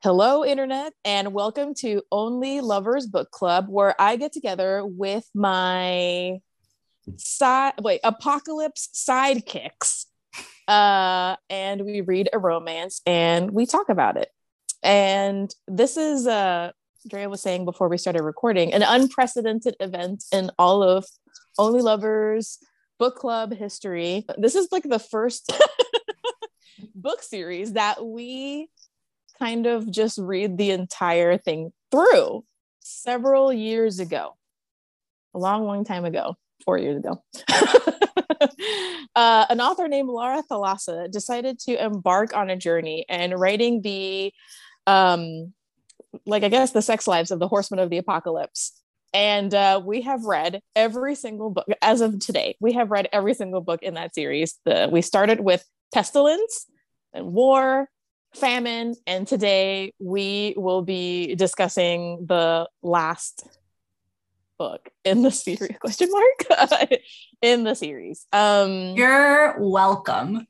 Hello, Internet, and welcome to Only Lovers Book Club, where I get together with my side wait apocalypse sidekicks, uh, and we read a romance and we talk about it. And this is, uh, Drea was saying before we started recording, an unprecedented event in all of Only Lovers Book Club history. This is like the first book series that we kind of just read the entire thing through several years ago, a long, long time ago, four years ago. uh, an author named Laura Thalassa decided to embark on a journey and writing the, um, like I guess the sex lives of the Horsemen of the Apocalypse. And uh, we have read every single book as of today. We have read every single book in that series. The, we started with Pestilence and War famine and today we will be discussing the last book in the series question mark in the series. Um you're welcome.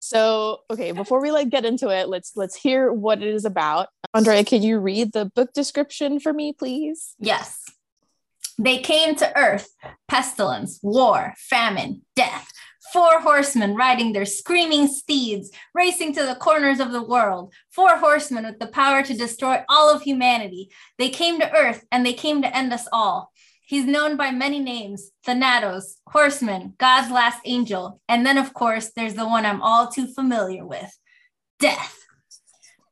So okay before we like get into it let's let's hear what it is about. Andrea can you read the book description for me please? Yes. They came to earth pestilence war famine death Four horsemen riding their screaming steeds, racing to the corners of the world. Four horsemen with the power to destroy all of humanity. They came to Earth and they came to end us all. He's known by many names Thanatos, Horseman, God's last angel. And then, of course, there's the one I'm all too familiar with Death.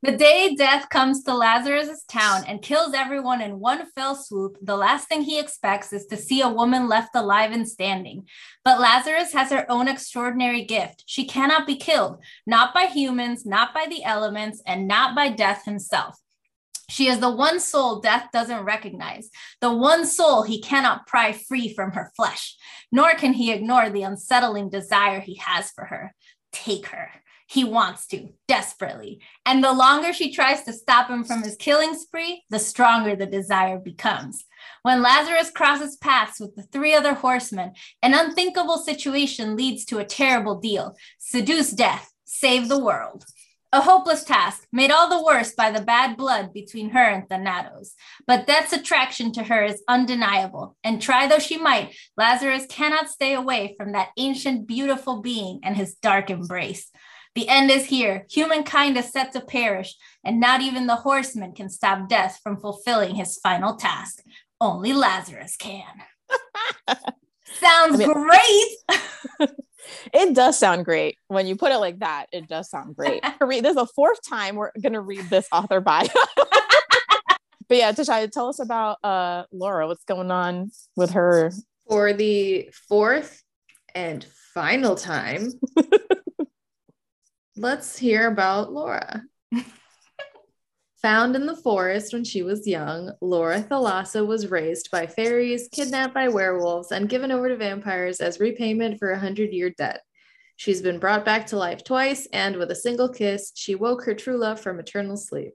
The day death comes to Lazarus's town and kills everyone in one fell swoop, the last thing he expects is to see a woman left alive and standing. But Lazarus has her own extraordinary gift. She cannot be killed, not by humans, not by the elements, and not by death himself. She is the one soul death doesn't recognize, the one soul he cannot pry free from her flesh, nor can he ignore the unsettling desire he has for her. Take her. He wants to desperately. And the longer she tries to stop him from his killing spree, the stronger the desire becomes. When Lazarus crosses paths with the three other horsemen, an unthinkable situation leads to a terrible deal seduce death, save the world. A hopeless task, made all the worse by the bad blood between her and Thanatos. But death's attraction to her is undeniable, and try though she might, Lazarus cannot stay away from that ancient, beautiful being and his dark embrace. The end is here. Humankind is set to perish, and not even the horseman can stop death from fulfilling his final task. Only Lazarus can. Sounds mean, great. it does sound great when you put it like that. It does sound great. this is the fourth time we're going to read this author bio. but yeah, Tasha, tell us about uh, Laura. What's going on with her? For the fourth and final time, let's hear about Laura. Found in the forest when she was young, Laura Thalassa was raised by fairies, kidnapped by werewolves, and given over to vampires as repayment for a hundred year debt. She's been brought back to life twice, and with a single kiss, she woke her true love from eternal sleep.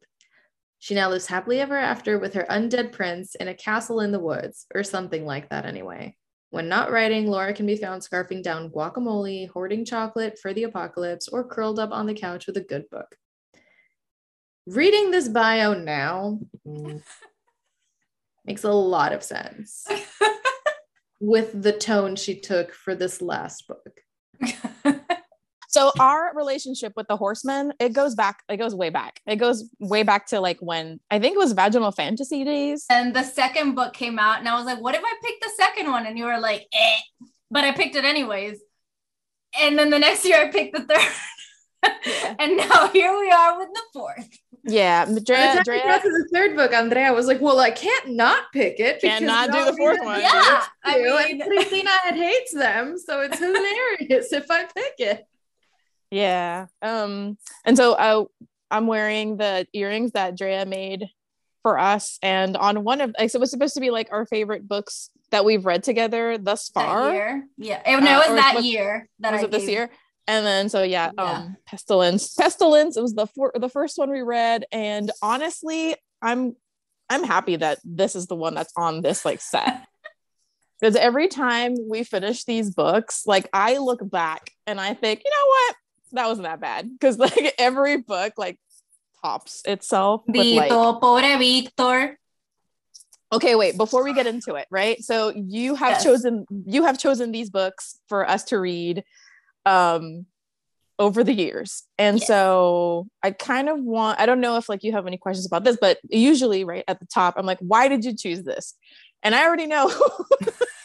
She now lives happily ever after with her undead prince in a castle in the woods, or something like that anyway. When not writing, Laura can be found scarfing down guacamole, hoarding chocolate for the apocalypse, or curled up on the couch with a good book. Reading this bio now makes a lot of sense with the tone she took for this last book. so our relationship with the horsemen it goes back it goes way back it goes way back to like when i think it was vaginal fantasy days and the second book came out and i was like what if i picked the second one and you were like eh. but i picked it anyways and then the next year i picked the third yeah. and now here we are with the fourth yeah, Drea, Drea, got to the third book, Andrea was like, "Well, I can't not pick it. Can't not do the fourth one." Yeah, I mean, and Christina hates them, so it's hilarious if I pick it. Yeah. Um, and so I, I'm wearing the earrings that Drea made for us. And on one of, like, so it was supposed to be like our favorite books that we've read together thus far. Yeah. It, no, it was uh, that was, year. That was I it this year? And then so yeah, yeah, um Pestilence. Pestilence, it was the for, the first one we read. And honestly, I'm I'm happy that this is the one that's on this like set. because every time we finish these books, like I look back and I think, you know what? That wasn't that bad because like every book like tops itself. with, like- pobre Victor. okay, wait, before we get into it, right? So you have Yes. chosen you have chosen these books for us to read um over the years. And Yes. so I kind of want I don't know if like you have any questions about this, but usually right at the top I'm like, why did you choose this? And I already know.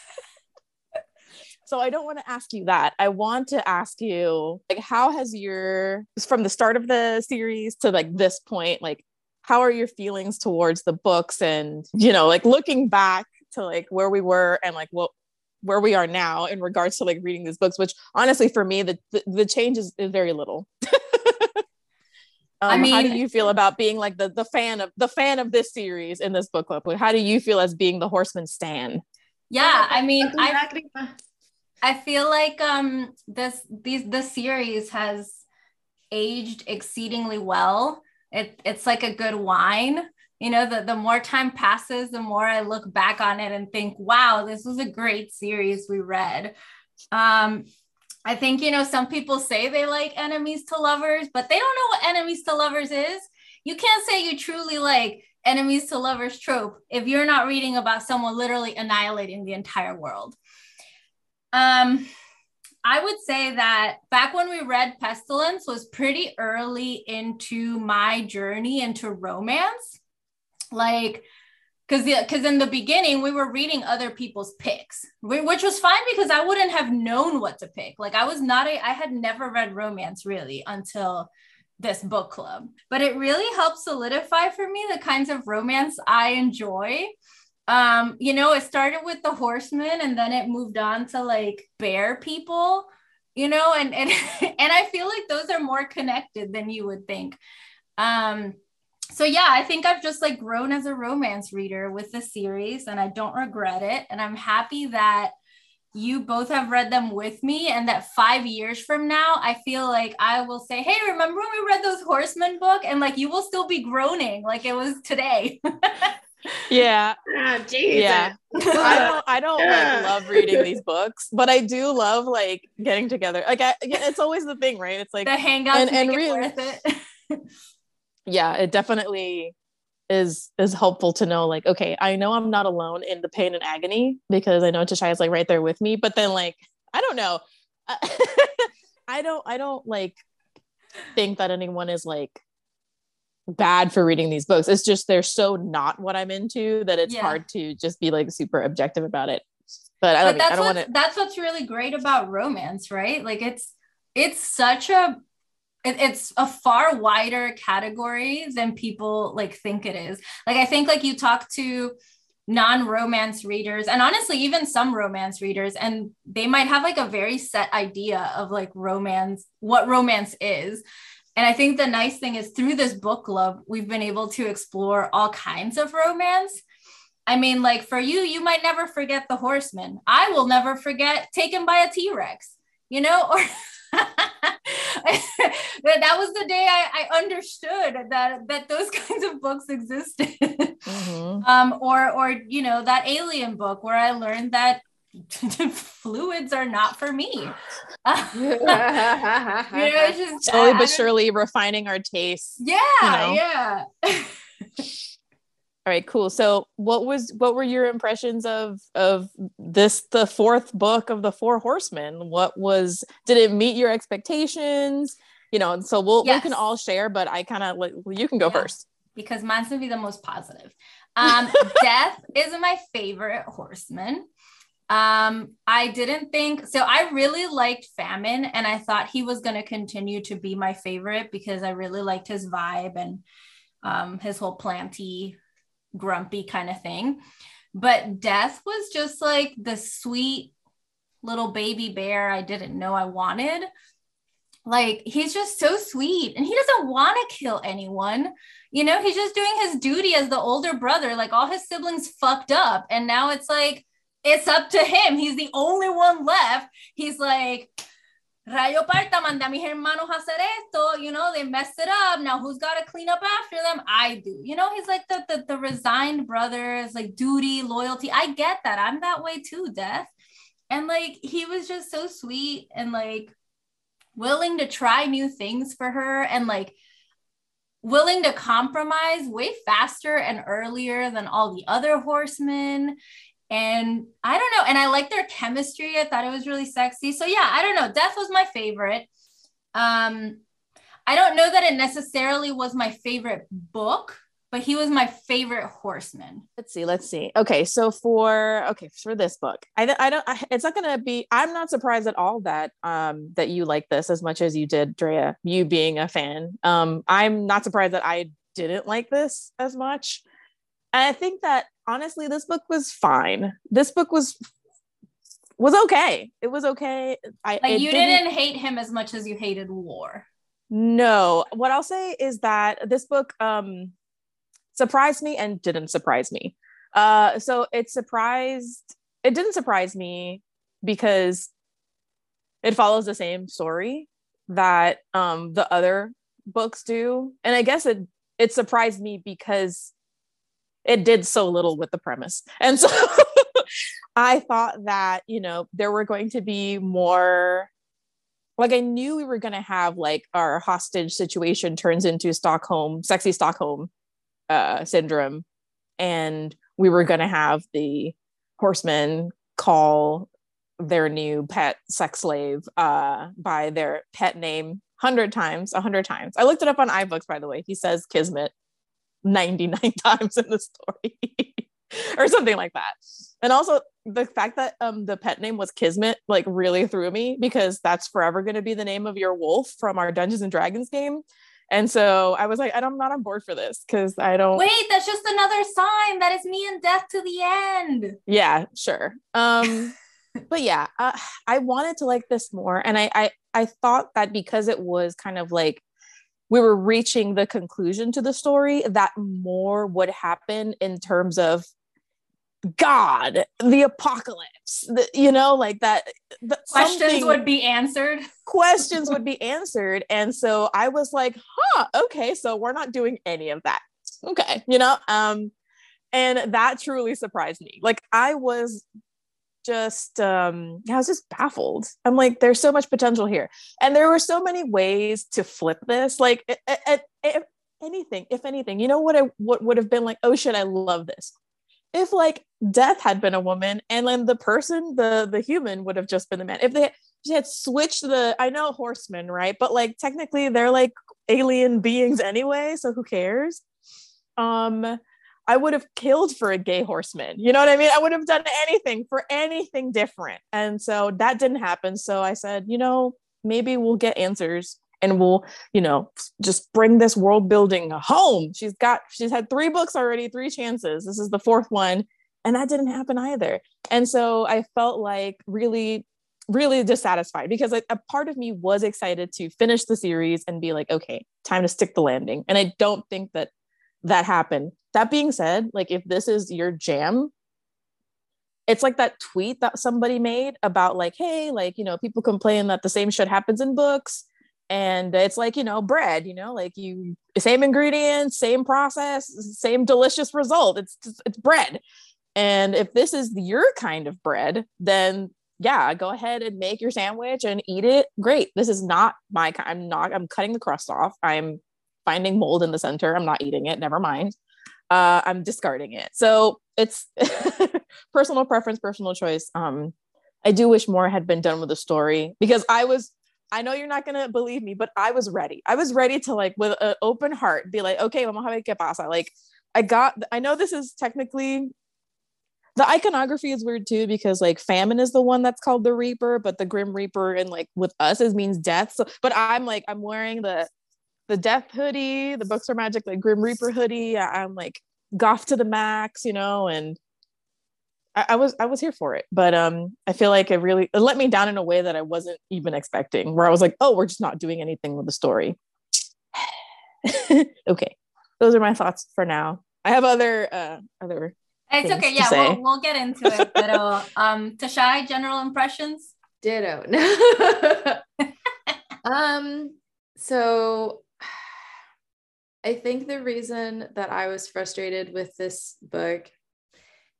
so I don't want to ask you that. I want to ask you like how has your from the start of the series to like this point like how are your feelings towards the books and you know like looking back to like where we were and like what where we are now in regards to like reading these books which honestly for me the the, the change is, is very little I um, how do you feel about being like the the fan of the fan of this series in this book club? How do you feel as being the Horseman Stan? Yeah, I mean, I Exactly. I feel like um this these this series has aged exceedingly well. It it's like a good wine. You know, the, the more time passes, the more I look back on it and think, wow, this was a great series we read. Um, I think, you know, some people say they like enemies to lovers, but they don't know what enemies to lovers is. You can't say you truly like enemies to lovers trope if you're not reading about someone literally annihilating the entire world. Um, I would say that back when we read Pestilence was pretty early into my journey into romance. Like, because because in the beginning we were reading other people's picks, which was fine because I wouldn't have known what to pick. Like, I was not a I had never read romance really until this book club, but it really helped solidify for me the kinds of romance I enjoy um you know it started with the horsemen and then it moved on to like bear people you know and and and i feel like those are more connected than you would think. Um so yeah i think i've just like grown as a romance reader with the series and i don't regret it. And i'm happy that you both have read them with me and that five years from now i feel like i will say hey remember when we read those horsemen book? And like you will still be groaning like it was today Yeah, Ah, Jesus. yeah. I don't I don't Yeah. like love reading these books, but I do love like getting together. Like I, it's always the thing, right? It's like the hangouts and- and make it really- worth it. yeah, it definitely is is helpful to know like okay, I know I'm not alone in the pain and agony because I know Tashai is like right there with me, but then like I don't know. I don't I don't like think that anyone is like bad for reading these books. It's just they're so not what I'm into that it's Yeah. hard to just be like super objective about it. But I but don't, that's I don't what's, want to that's what's really great about romance, right? Like it's it's such a it- it's a far wider category than people like think it is. Like I think like you talk to non-romance readers and honestly even some romance readers and they might have like a very set idea of like romance what romance is and i think the nice thing is through this book club we've been able to explore all kinds of romance. I mean like for you you might never forget the horseman. I will never forget taken by a t-rex you know? Or that was the day I, I understood that that those kinds of books existed. Mhm. um or or you know that alien book where i learned that fluids are not for me you know it's just slowly but surely refining our tastes. yeah know. yeah All right, cool. So what was what were your impressions of of this the fourth book of the Four Horsemen? What was did it meet your expectations? You know, and so we'll we can all share, but I kind of like well, you can go Yeah. first. because mine's gonna be the most positive. Um, Death is my favorite horseman. Um, I didn't think so. I really liked Famine, and I thought he was gonna continue to be my favorite because I really liked his vibe and um, his whole planty, grumpy kind of thing. But Death was just like the sweet little baby bear I didn't know I wanted. Like he's just so sweet, and he doesn't want to kill anyone you know, he's just doing his duty as the older brother. Like all his siblings fucked up. And now it's like, it's up to him. He's the only one left. He's like, Rayo Parta manda a mis hermanos hacer esto. You know, they messed it up. Now who's got to clean up after them? I do. You know, he's like the, the, the resigned brothers, like duty, loyalty. I get that. I'm that way too, Death. And like, he was just so sweet and like willing to try new things for her. And like, willing to compromise way faster and earlier than all the other horsemen. And I don't know. And I like their chemistry. I thought it was really sexy. So yeah, I don't know. Death was my favorite. Um, I don't know that it necessarily was my favorite book, but he was my favorite horseman. Let's see. Let's see. Okay, so for okay for this book, I I don't. I, it's not going to be. I'm not surprised at all that um that you like this as much as you did, Drea. You being a fan. Um, I'm not surprised that I didn't like this as much. And I think that honestly, this book was fine. This book was was okay. It was okay. I like you didn't, didn't hate him as much as you hated war. No, what I'll say is that this book um surprised me and didn't surprise me. Uh, so it surprised, it didn't surprise me because it follows the same story that um, the other books do. And I guess it it surprised me because it did so little with the premise. And so I thought that, you know, there were going to be more like I knew we were going to have like our hostage situation turns into Stockholm, sexy Stockholm uh, syndrome, and we were going to have the horsemen call their new pet sex slave uh, by their pet name hundred times, a hundred times. I looked it up on iBooks, by the way. He says Kismet 99 times in the story, or something like that. And also the fact that um the pet name was Kismet like really threw me because that's forever going to be the name of your wolf from our Dungeons and Dragons game. And so I was like, I'm not on board for this because I don't wait. That's just another sign that is me and death to the end. Yeah, sure. Um, but yeah, uh, I wanted to like this more, and I, I I thought that because it was kind of like we were reaching the conclusion to the story, that more would happen in terms of God, the apocalypse, the, you know, like that. The, questions would be answered. questions would be answered. And so I was like, huh, okay, so we're not doing any of that. Okay, you know, um, and that truly surprised me. Like I was just um I was just baffled. I'm like, there's so much potential here. And there were so many ways to flip this. Like if anything, if anything, you know what I what would have been like, oh shit, I love this if like death had been a woman and then the person the the human would have just been the man if they had switched the i know horsemen right but like technically they're like alien beings anyway so who cares um i would have killed for a gay horseman. You know what i mean? I would have done anything for anything different. And so that didn't happen. So i said you know maybe we'll get answers and we'll you know just bring this world building home. She's got she's had three books already three chances. This is the fourth one. And that didn't happen either. And so i felt like really really dissatisfied because a, part of me was excited to finish the series and be like okay time to stick the landing. And i don't think that that happened. That being said like if this is your jam it's like that tweet that somebody made about like hey like you know people complain that the same shit happens in books and it's like you know bread you know like you same ingredients same process same delicious result. It's it's bread. And if this is your kind of bread then yeah go ahead and make your sandwich and eat it. Great. This is not my kind i'm not i'm cutting the crust off. I'm finding mold in the center i'm not eating it never mind uh, i'm discarding it so it's personal preference personal choice um i do wish more had been done with the story because i was I know you're not gonna believe me, but I was ready. I was ready to like with an open heart be like, okay, vamos a ver qué pasa. Like, I got. I know this is technically the iconography is weird too because like famine is the one that's called the Reaper, but the Grim Reaper and like with us is means death. So, but I'm like I'm wearing the the death hoodie, the books are magic, like Grim Reaper hoodie. I'm like goth to the max, you know, and I, I, was I was here for it, but um, I feel like it really it let me down in a way that I wasn't even expecting. Where I was like, oh, we're just not doing anything with the story. okay, those are my thoughts for now. I have other uh other. It's okay. Yeah, we'll, we'll get into it. But uh, um, Tashai, general impressions. Ditto. um. So I think the reason that I was frustrated with this book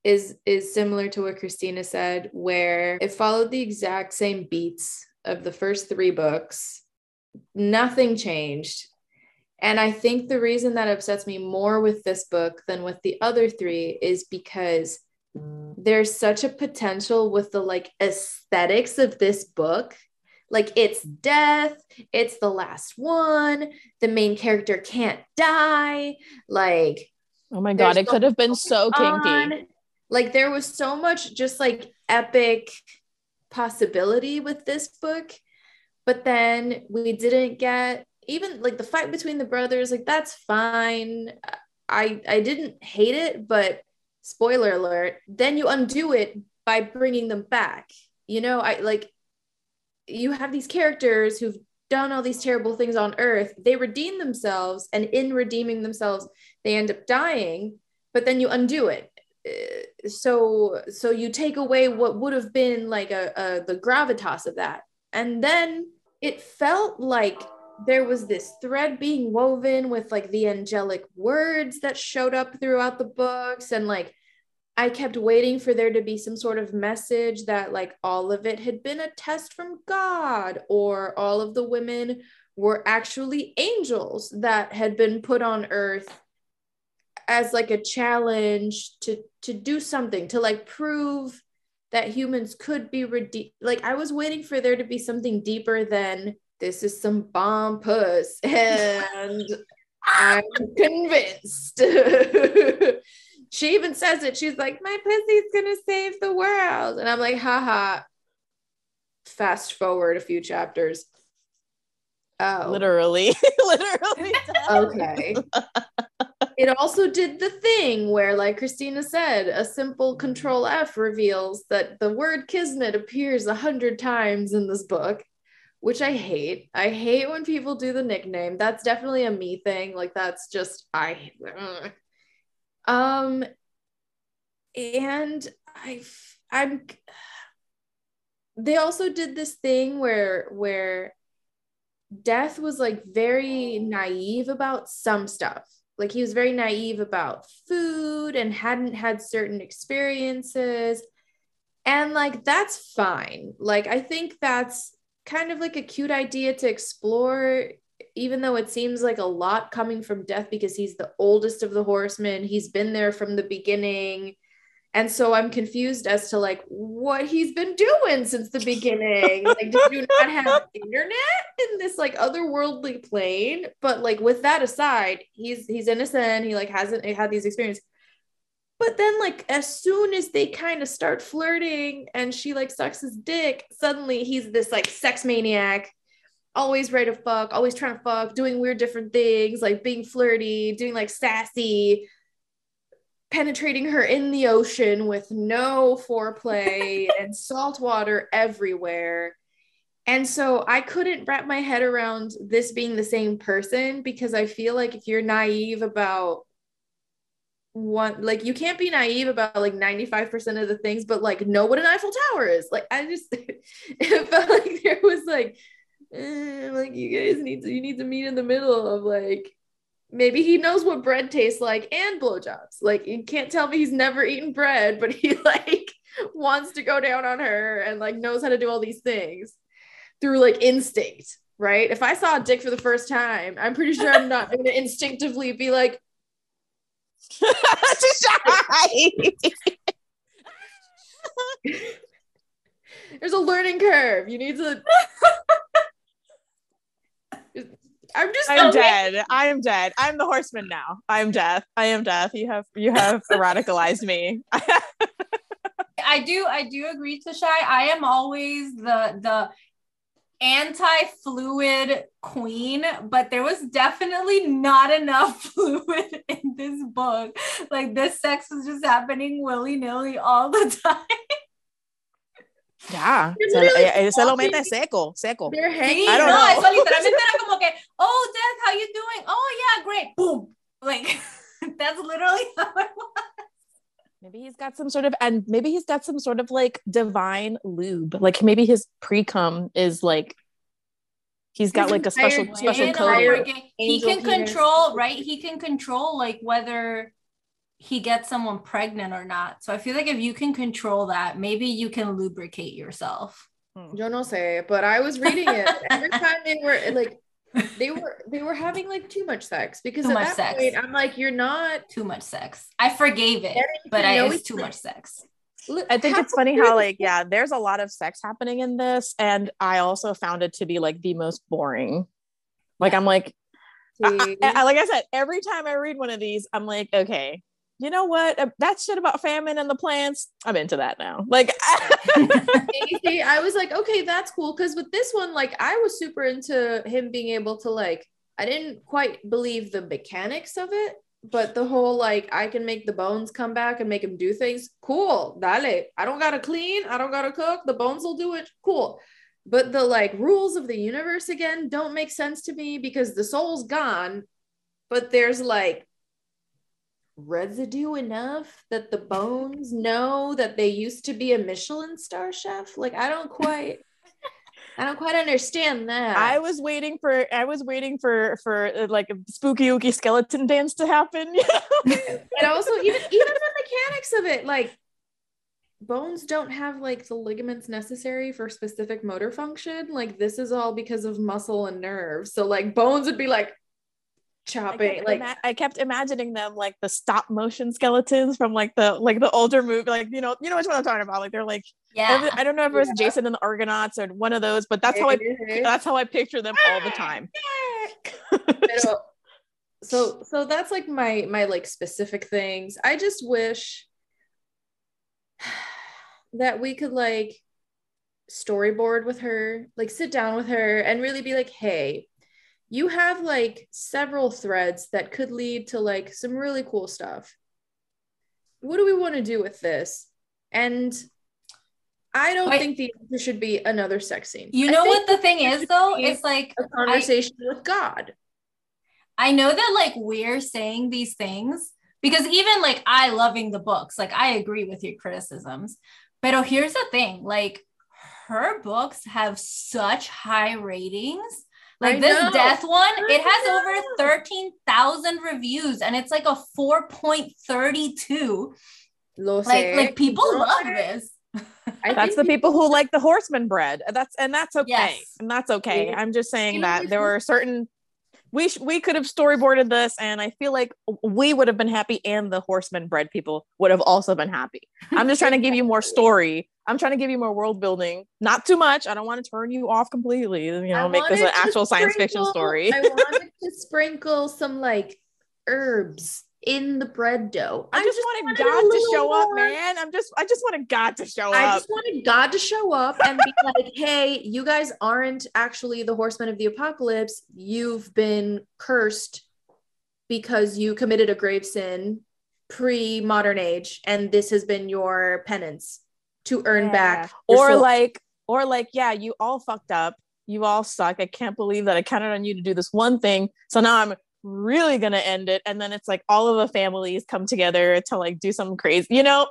is is similar to what Christina said, where it followed the exact same beats of the first three books. Nothing changed. And I think the reason that upsets me more with this book than with the other three is because there's such a potential with the like aesthetics of this book. Like it's death, it's the last one, the main character can't die. Like, Oh my god, it could have been so kinky. on. Like there was so much just like epic possibility with this book, but then we didn't get even like the fight between the brothers. Like that's fine. I I didn't hate it, but spoiler alert. Then you undo it by bringing them back. You know, I like you have these characters who've done all these terrible things on earth they redeem themselves and in redeeming themselves they end up dying but then you undo it. Uh, so so you take away what would have been like a, a the gravitas of that. And then it felt like there was this thread being woven with like the angelic words that showed up throughout the books and like I kept waiting for there to be some sort of message that like all of it had been a test from God or all of the women were actually angels that had been put on earth as like a challenge to to do something to like prove that humans could be redeemed like I was waiting for there to be something deeper than this is some bomb puss and I'm convinced. she even says it. She's like, my pussy's gonna save the world. And I'm like, haha. Fast forward a few chapters. Oh, Literally. Literally. okay. it also did the thing where, like Christina said, a simple control F reveals that the word kismet appears a hundred times in this book, which I hate. I hate when people do the nickname. That's definitely a me thing. Like that's just I ugh. Um and I I'm they also did this thing where where death was like very naive about some stuff. Like he was very naive about food and hadn't had certain experiences. And like that's fine. Like i think that's kind of like a cute idea to explore even though it seems like a lot coming from death because he's the oldest of the horsemen he's been there from the beginning. And so i'm confused as to like what he's been doing since the beginning. Like did you not have internet in this like otherworldly plane? But like with that aside he's he's innocent. He like hasn't had these experiences but then like as soon as they kind of start flirting and she like sucks his dick suddenly he's this like sex maniac always ready to fuck always trying to fuck doing weird different things like being flirty doing like sassy penetrating her in the ocean with no foreplay and salt water everywhere. And so I couldn't wrap my head around this being the same person because I feel like if you're naive about one, like you can't be naive about like 95% of the things, but like know what an Eiffel Tower is. Like I just, it felt like there was like, eh, like you guys need to, you need to meet in the middle of like, maybe he knows what bread tastes like and blowjobs. Like you can't tell me he's never eaten bread, but he like wants to go down on her and like knows how to do all these things through like instinct, right? If I saw a dick for the first time, I'm pretty sure I'm not going to instinctively be like, there's a learning curve. You need to. I'm just. I'm dead. I am dead. I'm the horseman now. I am death. I am death. You have you have radicalized me. I do I do agree Tashai. I am always the the anti-fluid queen, but there was definitely not enough fluid in this book. Like this sex was just happening willy-nilly all the time. Yeah. You're Se, literally eh, se lo mete seco, seco. They're Sí, hanging. I don't no, know. eso literalmente era como que, oh, Death, how you doing? Oh, yeah, great. Boom. Like, that's literally how it was. Maybe he's got some sort of, and maybe he's got some sort of like divine lube. Like maybe his pre cum is like, he's got like a special special You know, coating. entire- porque he can penis. control, right? He can control like whether he gets someone pregnant or not. So I feel like if you can control that, maybe you can lubricate yourself. Hmm. Yo no sé, but I was reading it. Every time they were like, they were they were having like too much sex because Too at much that sex. point I'm like, you're not. Too much sex. I forgave it, but I, know it's too much sex. I think it's funny how like yeah, there's a lot of sex happening in this, and I also found it to be like the most boring. Like I'm like, I, I- I- like I said, every time I read one of these, I'm like, okay, you know what? Uh, That shit about famine and the plants, I'm into that now. Like, I was like, okay, that's cool. Because with this one, like, I was super into him being able to, like, I didn't quite believe the mechanics of it, but the whole, like, I can make the bones come back and make him do things. Cool. Dale. I don't got to clean. I don't got to cook. The bones will do it. Cool. But the, like, rules of the universe again don't make sense to me because the soul's gone, but there's, like, residue enough that the bones know that they used to be a Michelin star chef. Like I don't quite I don't quite understand that. I was waiting for, I was waiting for for uh, like a spooky ooky skeleton dance to happen. And also even even the mechanics of it, like bones don't have like the ligaments necessary for specific motor function. Like this is all because of muscle and nerve. So like bones would be like chopping, kept, like ima- I kept imagining them like the stop motion skeletons from like the like the older movie, like you know, you know which one I'm talking about. Like they're like Yeah. I don't know if it was Jason and the Argonauts or one of those, but that's how I mm-hmm. that's how I picture them all the ah, time. So so that's like my my like specific things i just wish that we could like storyboard with her like sit down with her and really be like hey you have like several threads that could lead to like some really cool stuff what do we want to do with this and i don't Wait. think the answer should be another sex scene You I know what the thing is though? It's like a conversation with god I know that like we're saying these things because even like I loving the books, like I agree with your criticisms. But oh, here's the thing, like her books have such high ratings. Like I this know. death one, it has know. over 13,000 reviews and it's like a 4.32. Lo Like like people Girl, love this. I that's think the people who like the horseman bread. That's and that's okay. Yes. And that's okay. Yeah. I'm just saying You know that there were certain we sh- we could have storyboarded this and I feel like we would have been happy and the horseman bread people would have also been happy. I'm just trying to give you more story. I'm trying to give you more world building. Not too much. I don't want to turn you off completely. You know, I make this an actual science fiction story. I wanted to sprinkle some like herbs in the bread dough. I just wanted wanted God to show up, man. I'm just I just wanted God to show up. I just wanted God to show up and be like, hey, you guys aren't actually the horsemen of the apocalypse. You've been cursed because you committed a grave sin pre modern age, and this has been your penance to earn Yeah. back. or soul. like or like yeah you all fucked up you all suck i can't believe that i counted on you to do this one thing so now i'm really gonna end it and then it's like all of the families come together to like do something crazy you know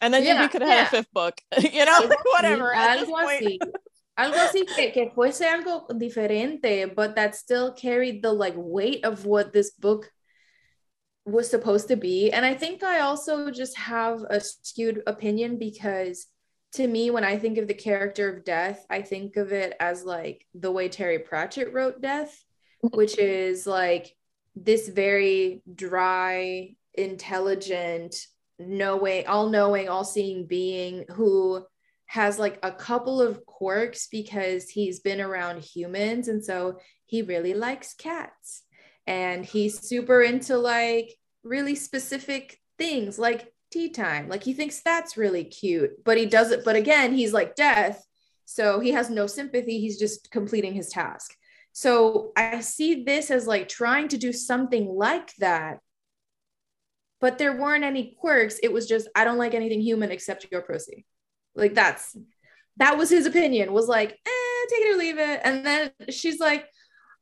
and then Yeah, we could have had yeah. a fifth book you know Algo whatever así, at this algo así. Algo así que, que fuese algo diferente, but that still carried the like weight of what this book was supposed to be. And I think I also just have a skewed opinion because to me, when I think of the character of death, I think of it as like the way Terry Pratchett wrote death, mm-hmm. which is like this very dry, intelligent, knowing, all knowing, all seeing being who has like a couple of quirks because he's been around humans. And so he really likes cats. And he's super into like really specific things like tea time. Like he thinks that's really cute, but he does it. But again, he's like death. So he has no sympathy. He's just completing his task. So I see this as like trying to do something like that. But there weren't any quirks. It was just, I don't like anything human except your pussy. Like that's that was his opinion, was like, eh, take it or leave it. And then she's like,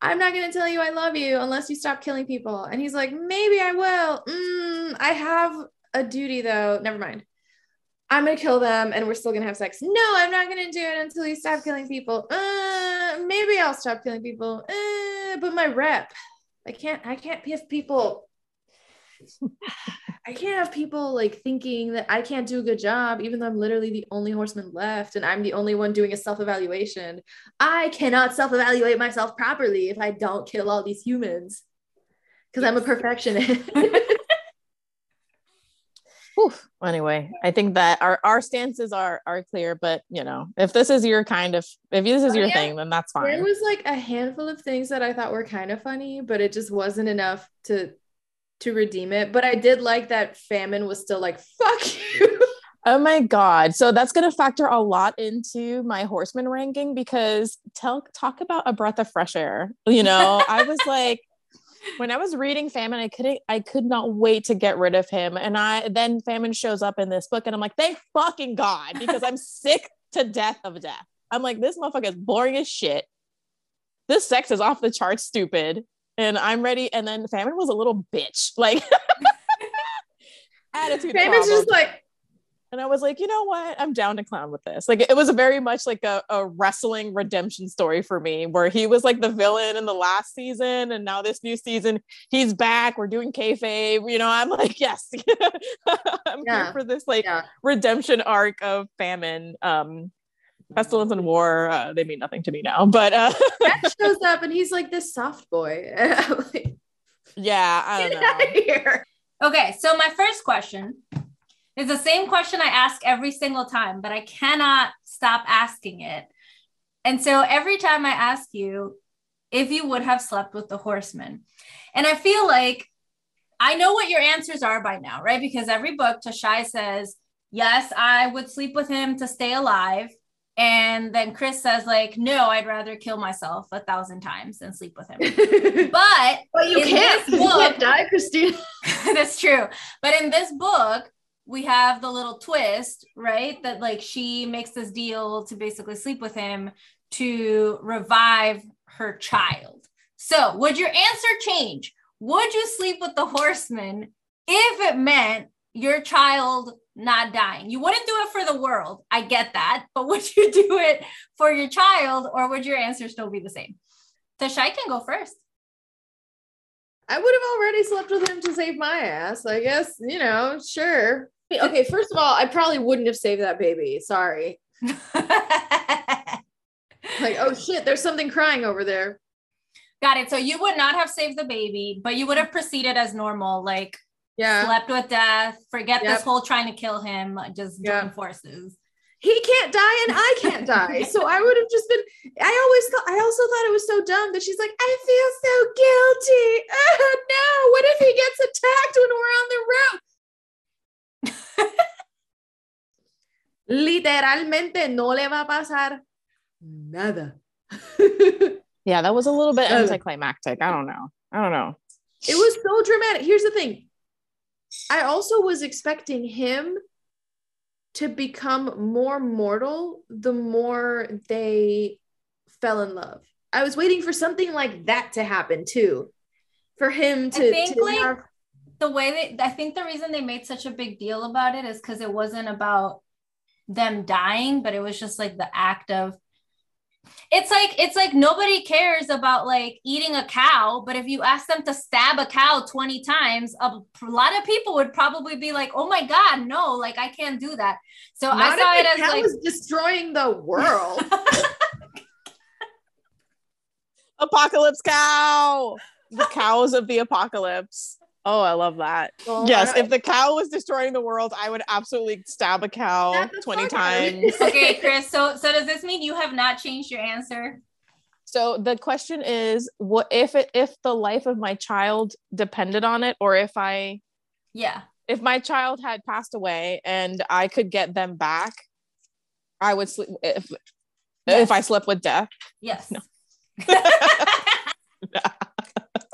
I'm not gonna tell you I love you unless you stop killing people. And he's like, maybe I will. Mm, I have a duty though. Never mind. I'm gonna kill them and we're still gonna have sex. No, I'm not gonna do it until you stop killing people. Uh, maybe I'll stop killing people. Uh, but my rep, I can't. I can't piss people. I can't have people like thinking that I can't do a good job, even though I'm literally the only horseman left and I'm the only one doing a self evaluation. I cannot self evaluate myself properly if I don't kill all these humans because I'm a perfectionist. Oof. Anyway, I think that our, our stances are are clear, but you know, if this is your kind of if this is Oh, your yeah. thing, then that's fine. there was like a handful of things that I thought were kind of funny, but it just wasn't enough to to redeem it. But I did like that famine was still like, fuck you. Oh my god. So that's going to factor a lot into my horseman ranking because tell talk about a breath of fresh air. You know, I was like when I was reading Famine, I couldn't I could not wait to get rid of him. And I then Famine shows up in this book and I'm like, thank fucking God, because I'm sick to death of death. I'm like, this motherfucker is boring as shit. This sex is off the charts stupid. And I'm ready. And then Famine was a little bitch. Like attitude. Famine's problem. just like, And I was like, you know what? I'm down to clown with this. Like, it was very much like a, a wrestling redemption story for me, where he was like the villain in the last season, and now this new season, he's back. We're doing kayfabe. You know, I'm like, yes, I'm Yeah. here for this like yeah. redemption arc of famine. Um, pestilence and war. Uh, they mean nothing to me now, but uh, Matt shows up and he's like this soft boy. Like, yeah, I don't get know. out of here. Okay, so my first question is the same question I ask every single time, but I cannot stop asking it. And so every time I ask you if you would have slept with the horseman, and I feel like I know what your answers are by now, right? Because every book, Tashai says, yes, I would sleep with him to stay alive. And then Chris says, like, no, I'd rather kill myself a thousand times than sleep with him. But but you can't. this You can't die, Christine. That's true. But in this book, we have the little twist, right? That like she makes this deal to basically sleep with him to revive her child. So, would your answer change? Would you sleep with the horseman if it meant your child not dying? You wouldn't do it for the world. I get that. But would you do it for your child or would your answer still be the same? Tashai can go first. I would have already slept with him to save my ass. I guess, you know, sure. Okay, first of all, I probably wouldn't have saved that baby. Sorry. Like, oh shit, there's something crying over there. Got it. So you would not have saved the baby, but you would have proceeded as normal, like Yeah. slept with death, forget Yep. this whole trying to kill him, just Yeah. join forces. He can't die and I can't die. So I would have just been I always thought I also thought it was so dumb that she's like, I feel so guilty. Oh no, what if he gets attacked when we're on the road? Literalmente no le va a pasar nada. Yeah, that was a little bit Uh, anticlimactic. I don't know. I don't know. It was so dramatic. Here's the thing. I also was expecting him to become more mortal the more they fell in love. I was waiting for something like that to happen too. For him to, think, to like, have- The way they, I think the reason they made such a big deal about it is because it wasn't about them dying, but it was just like the act of. It's like it's like nobody cares about like eating a cow, but if you ask them to stab a cow 20 times, a lot of people would probably be like, "Oh my god, no, like I can't do that." So I saw if it the as cow like was destroying the world. Apocalypse cow. The cows of the apocalypse. Oh, I love that. Well, yes, if the cow was destroying the world, I would absolutely stab a cow Stab 20 fuck out of it. times. okay, Chris. So so does this mean you have not changed your answer? So the question is what if it if the life of my child depended on it or if I Yeah. if my child had passed away and I could get them back, I would sleep if Yes. if I slept with death, Yes. No.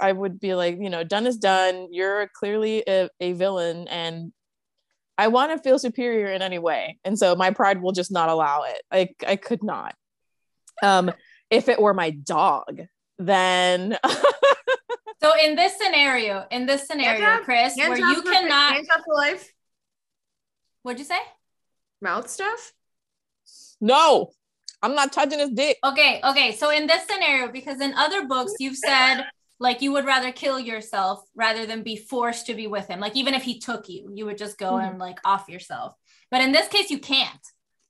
I would be like, you know, done is done. You're clearly a, a villain and I want to feel superior in any way. And so my pride will just not allow it. I I could not. Um if it were my dog, then So in this scenario, in this scenario, Hand? Chris, Hand where you for- cannot, hand job for life, what'd you say? mouth stuff. no, I'm not touching his dick. Okay, okay. So in this scenario, because in other books you've said like you would rather kill yourself rather than be forced to be with him. Like even if he took you, you would just go Mhm. and like off yourself. But in this case, you can't.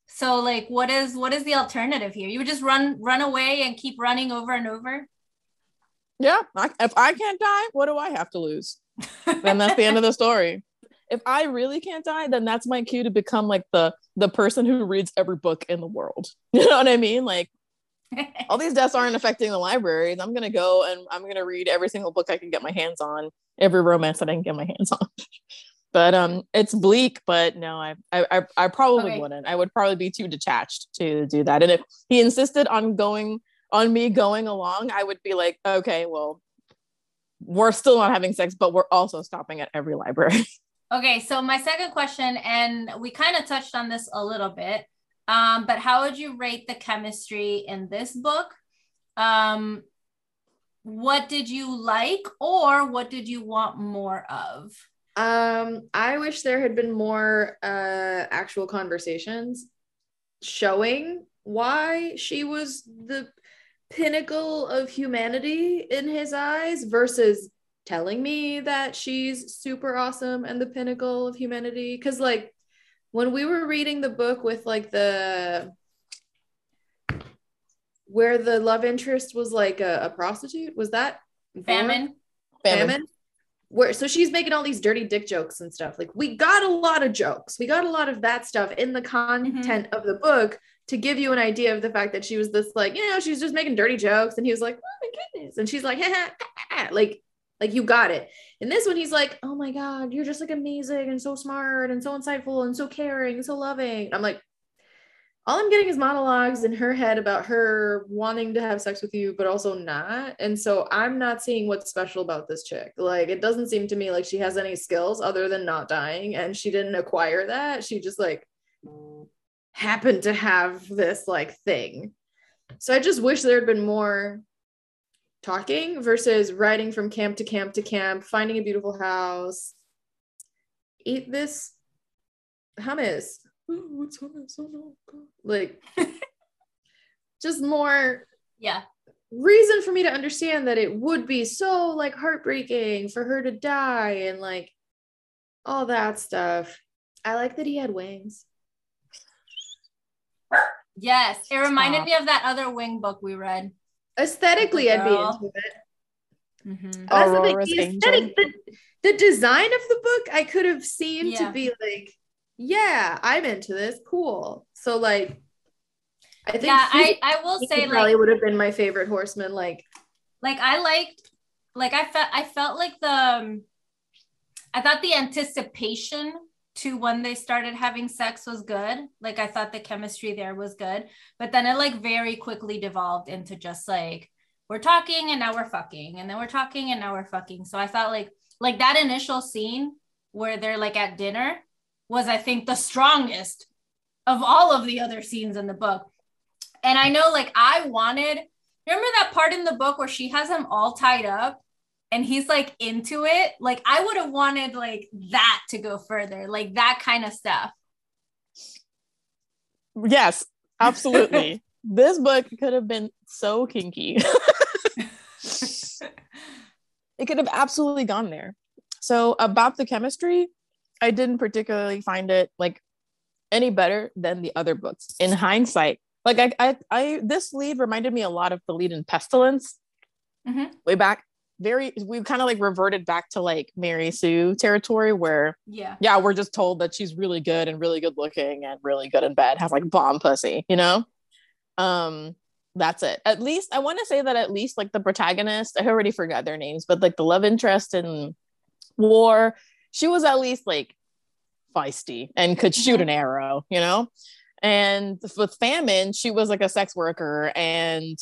So like, what is what is the alternative here? You would just run run away and keep running over and over. Yeah, I, if I can't die, what do I have to lose? Then that's the end of the story. If I really can't die, then that's my cue to become like the the person who reads every book in the world. You know what I mean? Like all these deaths aren't affecting the libraries. I'm gonna go and I'm gonna read every single book I can get my hands on, every romance that I can get my hands on. but um, it's bleak. But no, I I I, I probably Okay. wouldn't. I would probably be too detached to do that. And if he insisted on going on me going along, I would be like, okay, well, we're still not having sex, but we're also stopping at every library. Okay, so my second question, and we kind of touched on this a little bit, um, but how would you rate the chemistry in this book? Um, what did you like, or what did you want more of? Um, I wish there had been more uh actual conversations showing why she was the pinnacle of humanity in his eyes versus telling me that she's super awesome and the pinnacle of humanity cuz like when we were reading the book with like the where the love interest was like a, a prostitute was that Vor? Famine. famine. Where so she's making all these dirty dick jokes and stuff. Like we got a lot of jokes. We got a lot of that stuff in the content mm-hmm. of the book to give you an idea of the fact that she was this like you know she's just making dirty jokes. And he was like oh my goodness. And she's like like like you got it in this one he's like oh my god you're just like amazing and so smart and so insightful and so caring so loving i'm like all I'm getting is monologues in her head about her wanting to have sex with you, but also not. And so I'm not seeing what's special about this chick. Like, it doesn't seem to me like she has any skills other than not dying. And she didn't acquire that. She just like happened to have this like thing. So I just wish there had been more talking versus riding from camp to camp to camp, finding a beautiful house. Eat this hummus. Ooh, what's hummus? Oh no. Like, just more Yeah. reason for me to understand that it would be so like heartbreaking for her to die and like all that stuff. I like that he had wings. Yes. It reminded Stop. me of that other wing book we read. Aesthetically, I'd be into it. Mhm. That's the thing, the, aesthetic, the, the design of the book, I could have seen Yeah. to be like, yeah, I'm into this. Cool. So like, I think Yeah, I, I will he say probably like would have been my favorite horseman. Like, like I liked like I felt I felt like the um, I thought the anticipation to when they started having sex was good. Like I thought the chemistry there was good, but then it like very quickly devolved into just like we're talking and now we're fucking and then we're talking and now we're fucking. So I thought like like that initial scene where they're like at dinner was I think the strongest of all of the other scenes in the book. And I know like I wanted remember that part in the book where she has him all tied up and he's like into it like i would have wanted like that to go further like that kind of stuff Yes, absolutely. this book could have been so kinky. it could have absolutely gone there. So about the chemistry, I didn't particularly find it like any better than the other books. In hindsight, like I, I, I this lead reminded me a lot of the lead in Pestilence, Mhm. way back. Very, we kind of like reverted back to like Mary Sue territory where yeah yeah, we're just told that she's really good and really good looking and really good in bed, has like bomb pussy, you know? Um, that's it. At least I want to say that at least like the protagonist, I already forgot their names, but like the love interest in war, she was at least like feisty and could shoot an arrow, you know? And with famine, she was like a sex worker and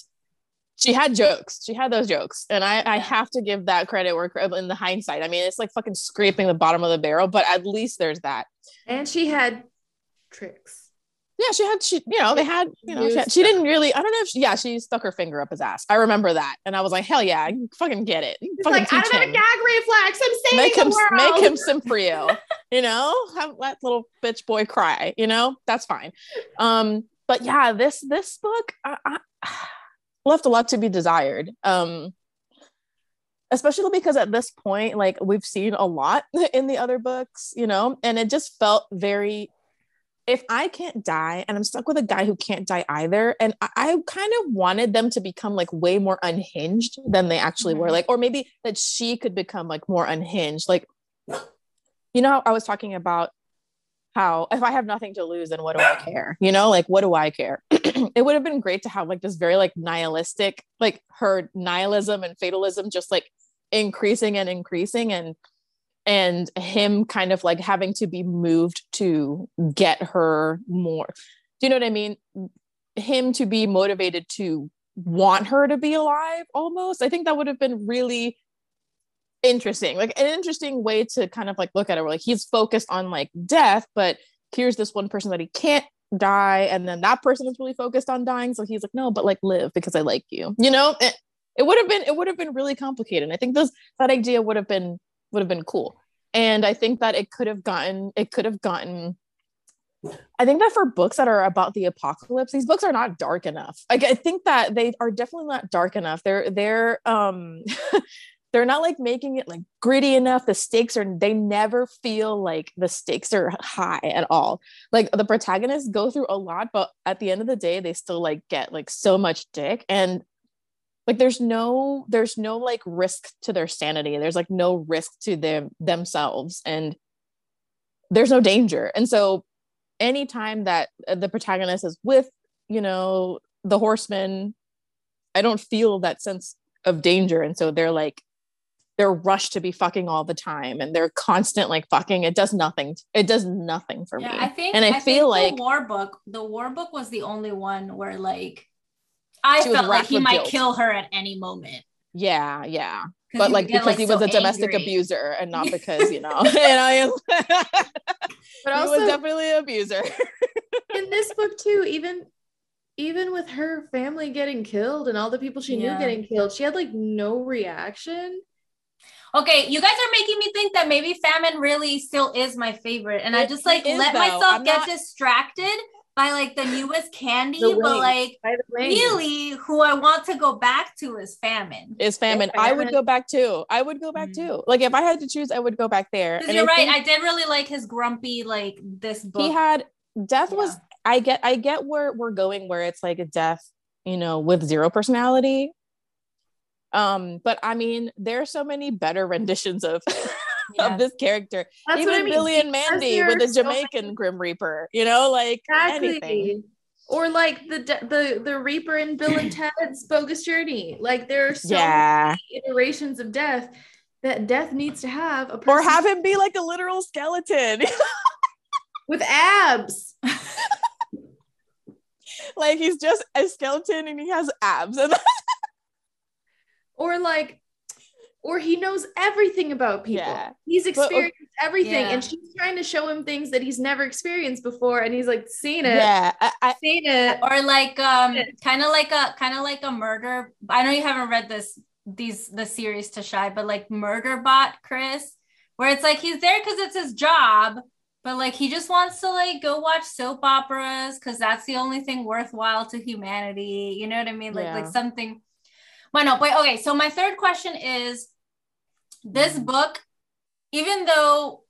she had jokes. She had those jokes. And I, I have to give that credit where in the hindsight. I mean, it's like fucking scraping the bottom of the barrel, but at least there's that. and she had tricks. Yeah, she had she, you know, they had, you know, she, had- she didn't really, I don't know if she, yeah, she stuck her finger up his ass. I remember that. And I was like, hell yeah, you fucking get it. Fucking like, I don't have a gag reflex. I'm saving Make him world. make him Simprio, you You know, have that little bitch boy cry, you know, that's fine. Um, but yeah, this this book I, I, left a lot to be desired. Um, especially because at this point like we've seen a lot in the other books you know and it just felt very if i can't die and i'm stuck with a guy who can't die either and i, I kind of wanted them to become like way more unhinged than they actually were like or maybe that she could become like more unhinged. Like you know i was talking about how if i have nothing to lose then what do i care? You know like what do i care it would have been great to have like this very like nihilistic like her nihilism and fatalism just like increasing and increasing and and him kind of like having to be moved to get her more. Do you know what i mean? Him to be motivated to want her to be alive almost. I think that would have been really interesting like an interesting way to kind of like look at it. Where like he's focused on like death but here's this one person that he can't die and then that person is really focused on dying so he's like no but like live because i like you. You know it, it would have been it would have been really complicated i think those that idea would have been would have been cool. And i think that it could have gotten it could have gotten i think that for books that are about the apocalypse these books are not dark enough. Like i think that they are definitely not dark enough. They're they're um they're not like making it like gritty enough. The stakes are they never feel like the stakes are high at all. Like the protagonists go through a lot but at the end of the day they still like get like so much dick. And like there's no there's no like risk to their sanity. There's like no risk to them themselves. And there's no danger. And so anytime that uh, the protagonist is with you know the horseman i don't feel that sense of danger. And so they're like they're rushed to be fucking all the time and they're constant like fucking it does nothing it does nothing for Yeah, me I think and i, think feel like the war book, the war book was the only one where like I felt like he might guilt. kill her at any moment. yeah yeah but like would get, because he was so a domestic angry. abuser and not because you know and i am But he was definitely an abuser in this book too, even even with her family getting killed and all the people she Yeah. knew getting killed, she had like no reaction. Okay, you guys are making me think that maybe famine really still is my favorite, and I just like it is, let though. myself I'm get not- distracted by like the newest candy, The but like By the way, really, who I want to go back to is famine. is famine i would go back too i would go back Mm. too like if i had to choose i would go back there And you're I right, think I did really like his grumpy like this book. he had death was i get i get where we're going where it's like a death you know with zero personality um but i mean there are so many better renditions of Yeah. of this character That's even I mean. billy and mandy with the so jamaican grim reaper you know like anything Exactly. Or like the the the Reaper in Bill and Ted's Bogus Journey. Like there are so yeah many iterations of death that death needs to have a person or have him be like a literal skeleton with abs. like he's just a skeleton and he has abs and Or like or he knows everything about people. Yeah. He's But, experienced everything Yeah. and she's trying to show him things that he's never experienced before and he's like seen it. yeah I, I, Seen it. or like um kind of like a kind of like a murder i know you haven't read this these the series Tashai but like murder bot chris where it's like he's there because it's his job but like he just wants to like go watch soap operas because that's the only thing worthwhile to humanity you know what i mean like like something well no but okay so my third question is this mm-hmm. book even though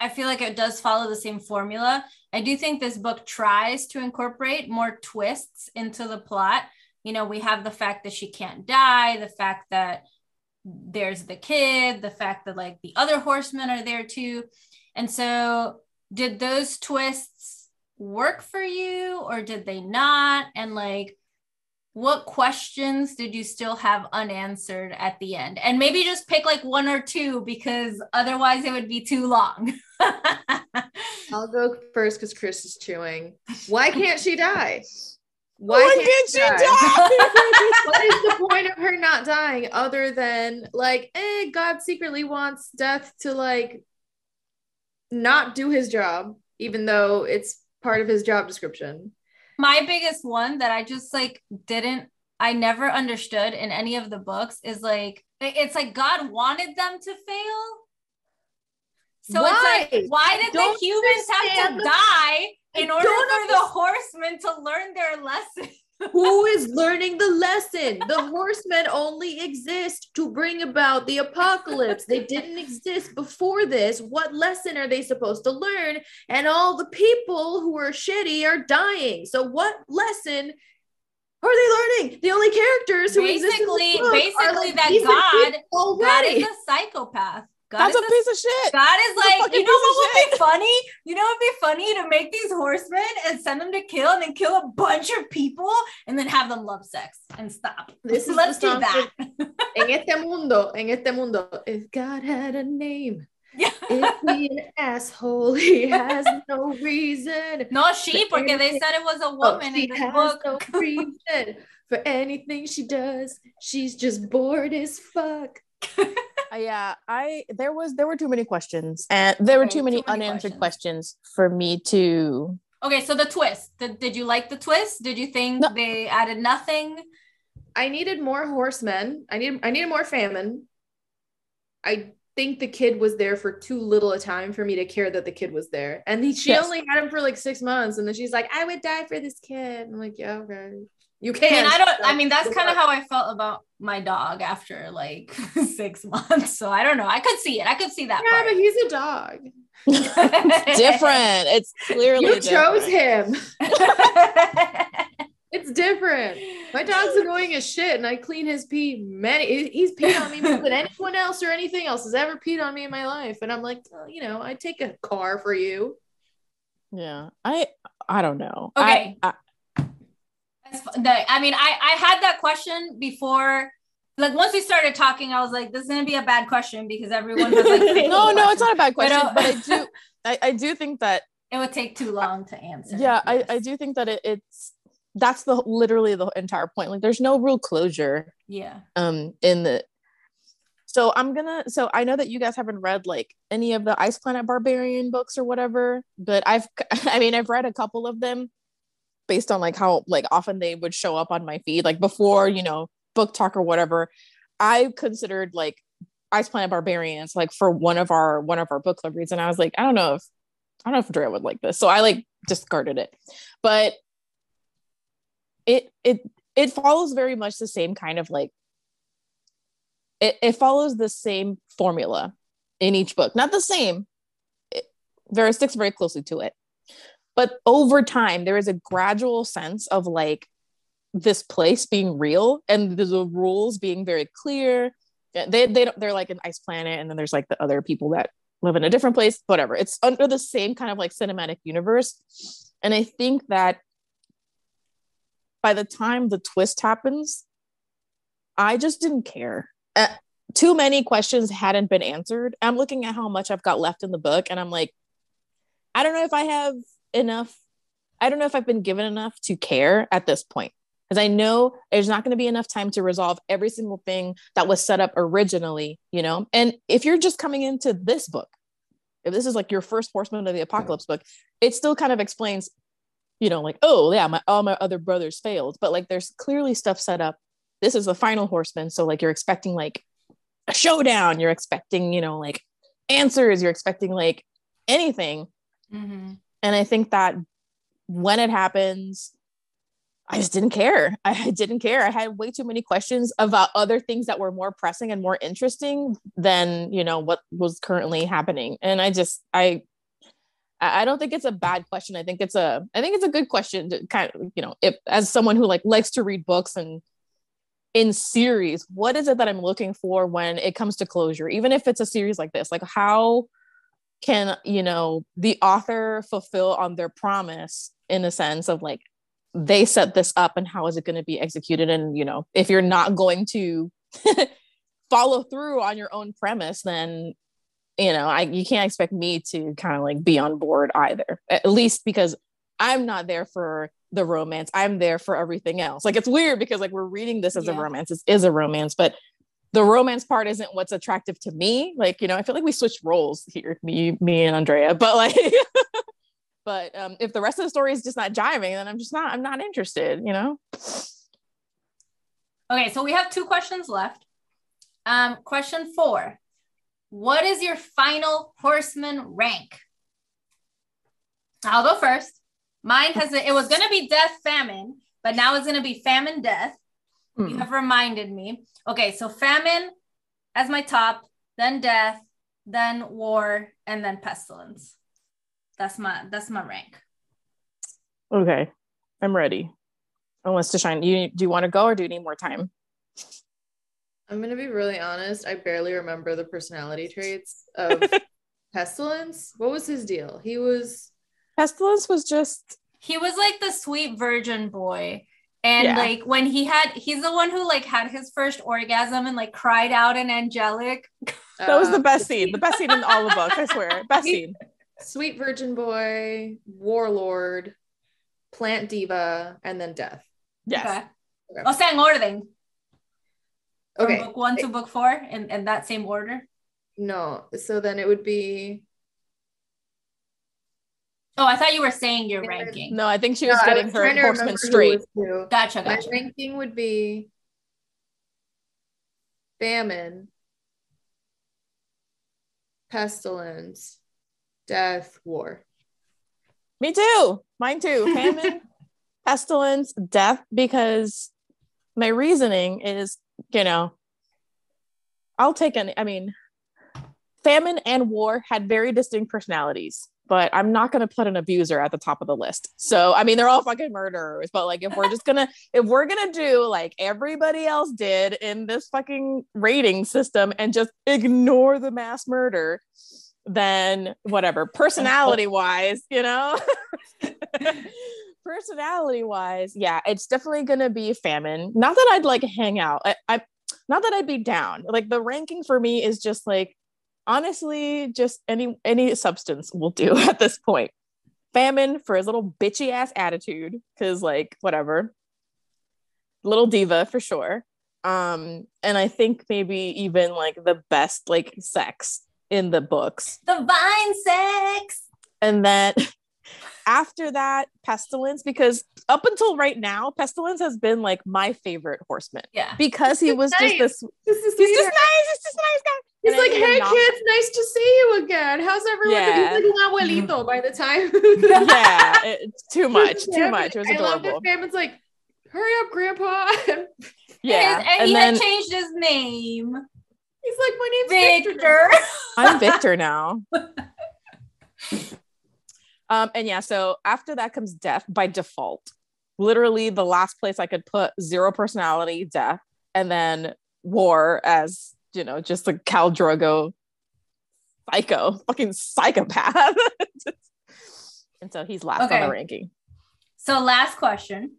I feel like it does follow the same formula. I do think this book tries to incorporate more twists into the plot. You know, we have the fact that she can't die, the fact that there's the kid, the fact that like the other horsemen are there too. And so, did those twists work for you or did they not? And like, what questions did you still have unanswered at the end? And maybe just pick like one or two because otherwise it would be too long. I'll go first because Chris is chewing. Why can't she die? why can't she die? what is the point of her not dying other than like, eh, God secretly wants death to like not do his job, even though it's part of his job description. My biggest one that I just like didn't, I never understood in any of the books is like, it's like God wanted them to fail. So Why? it's like, why did the humans have to die in order for the horsemen to learn their lesson? Who is learning the lesson? The horsemen only exist to bring about the apocalypse. They didn't exist before this. What lesson are they supposed to learn? And all the people who are shitty are dying. So, what lesson are they learning? The only characters who exist in this book are, basically like, that God, people God is a psychopath. God That's a piece of shit. God is That's like, you know what would be funny? You know what would be funny to make these horsemen and send them to kill and then kill a bunch of people and then have them love sex and stop. This is Let's do that. en este mundo, en este mundo, if God had a name, Yeah. if he an asshole, he has no reason. No, she, porque they said it was a Oh, woman she in has book. no reason for anything she does. She's just bored as fuck. Uh, yeah, I there was there were too many questions and there were Okay, too many too many unanswered questions. questions. for me to Okay, so the twist. Did, did you like the twist? Did you think No. they added nothing? I needed more horsemen. I need I needed more famine. I think the kid was there for too little a time for me to care that the kid was there. And he, she Yes. only had him for like six months, and then she's like, "I would die for this kid." I'm like, "Yeah, okay, you can." And I don't, I mean, that's kind of how I felt about my dog after like six months. So I don't know. I could see it. I could see that Yeah, part. but he's a dog. different. It's clearly You chose different. him. It's different. My dog's annoying as shit, and I clean his pee. Many he's peed on me more than anyone else or anything else has ever peed on me in my life. And I'm like, oh, you know, I'd take a car for you. Yeah, I I don't know. Okay. I, I, I mean, I, I had that question before. Like once we started talking, I was like, "This is gonna be a bad question because everyone was like, no, no, it's not a bad question, uh, but, I do I, I do think that It would take too long to answer." yeah, I, I do think that it, it's that's the literally the entire point. Like there's no real closure Yeah. um in the so i'm gonna so i know that you guys haven't read like any of the ice planet barbarian books or whatever but i've i mean i've read a couple of them based on like how like often they would show up on my feed like before you know BookTok or whatever i considered like ice planet barbarians like for one of our one of our book club reads and i was like i don't know if i don't know if Drea would like this so i like discarded it. But it it it follows very much the same kind of like it, it follows the same formula in each book not the same it, Vera sticks very closely to it but over time there is a gradual sense of like this place being real and the, rules being very clear. They, they don't they're like an ice planet and then there's like the other people that live in a different place whatever. It's under the same kind of like cinematic universe. And i think that by the time the twist happens i just didn't care. Uh, too many questions hadn't been answered. I'm looking at how much i've got left in the book and i'm like i don't know if i have enough i don't know if i've been given enough to care at this point because i know there's not going to be enough time to resolve every single thing that was set up originally you know? And if you're just coming into this book if this is like your first horseman of the apocalypse book it still kind of explains you know like oh yeah my all my other brothers failed. But like there's clearly stuff set up. This is the final horseman so like you're expecting like a showdown you're expecting you know like answers you're expecting like anything. Mhm. And i think that when it happens i just didn't care i didn't care i had way too many questions about other things that were more pressing and more interesting than you know what was currently happening and i just i I don't think it's a bad question. I think it's a I think it's a good question to kind of, you know, if as someone who like likes to read books and in series, what is it that I'm looking for when it comes to closure? Even if it's a series like this, like how can, you know, the author fulfill on their promise in a sense of like they set this up and how is it going to be executed and, you know, if you're not going to follow through on your own premise, then you know, I you can't expect me to kind of like be on board either. At least because I'm not there for the romance. I'm there for everything else. Like it's weird because like we're reading this as Yeah. a romance. this is a romance, but the romance part isn't what's attractive to me. Like, you know, I feel like we switched roles here, me, me and Andrea. But like but um if the rest of the story is just not jiving, then I'm just not I'm not interested, you know? Okay, so we have two questions left. Um, question four. What is your final horseman rank? I'll go first. Mine has it was gonna be death famine, but now it's gonna be famine, death. You Hmm. have reminded me. Okay, so famine as my top, then death, then war, and then pestilence. That's my that's my rank. Okay, I'm ready. Unless to shine, you do you want to go or do you need more time? I'm gonna be really honest. I barely remember the personality traits of Pestilence. What was his deal? He was Pestilence was just He was like the sweet virgin boy. And Yeah. like when he had he's the one who like had his first orgasm and like cried out in angelic. that was the uh, best scene, the best scene in all the books. I swear, best scene. Sweet Virgin Boy, Warlord, Plant Diva, and then Death. Yes. Okay. Okay. O sea, en orden. From Okay. book one to book four in, in that same order. No, so then it would be Oh, I thought you were saying your Yeah. ranking. No, I think she was I getting was her trying to horseman remember who straight. was who. Gotcha, My gotcha. ranking would be famine, pestilence, death, war. Me too. Mine too. Famine, pestilence, death, because my reasoning is, you know, I'll take an, I mean, famine and war had very distinct personalities, but I'm not going to put an abuser at the top of the list. So, I mean, they're all fucking murderers, but like, if we're just gonna, if we're gonna do like everybody else did in this fucking rating system and just ignore the mass murder, then whatever, personality wise, you know? personality wise yeah it's definitely gonna be famine not that i'd like hang out I, I not that i'd be down like the ranking for me is just like honestly just any any substance will do at this point. Famine for his little bitchy ass attitude because like whatever. Little diva for sure. Um and i think maybe even like the best like sex in the books. Divine sex. and then after that pestilence because up until right now pestilence has been like my favorite horseman Yeah. because he He's was nice. just this This is he's just nice he's just nice guy He's And I like, think hey not- kids, nice to see you again. How's everyone? Yeah. He's like an abuelito by the time. yeah it's too much too much it was adorable. I love adorable that Famine's like, hurry up, grandpa. yeah And, and and he then had changed his name. He's like, my name's Victor. Victor. i'm victor now um and yeah so after that comes death by default literally the last place i could put zero personality death and then war as you know just a Khal Drogo psycho fucking psychopath and so he's last on the ranking So, last question.